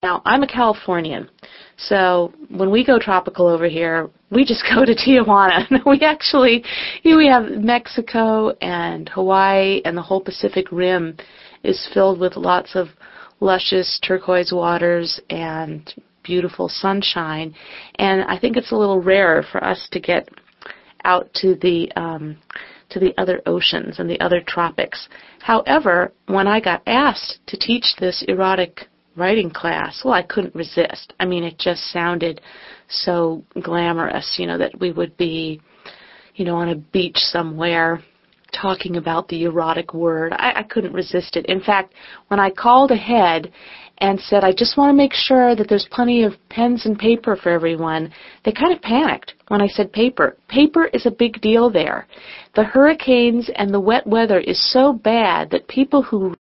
Now, I'm a Californian, so when we go tropical over here, we just go to Tijuana. we actually, we have Mexico and Hawaii and the whole Pacific Rim is filled with lots of luscious turquoise waters and beautiful sunshine. And I think it's a little rarer for us to get out to the um, to the other oceans and the other tropics. However, when I got asked to teach this erotic writing class, well, I couldn't resist. I mean, it just sounded so glamorous, you know, that we would be, you know, on a beach somewhere talking about the erotic word. I, I couldn't resist it. In fact, when I called ahead and said, I just want to make sure that there's plenty of pens and paper for everyone, they kind of panicked when I said paper. Paper is a big deal there. The hurricanes and the wet weather is so bad that people who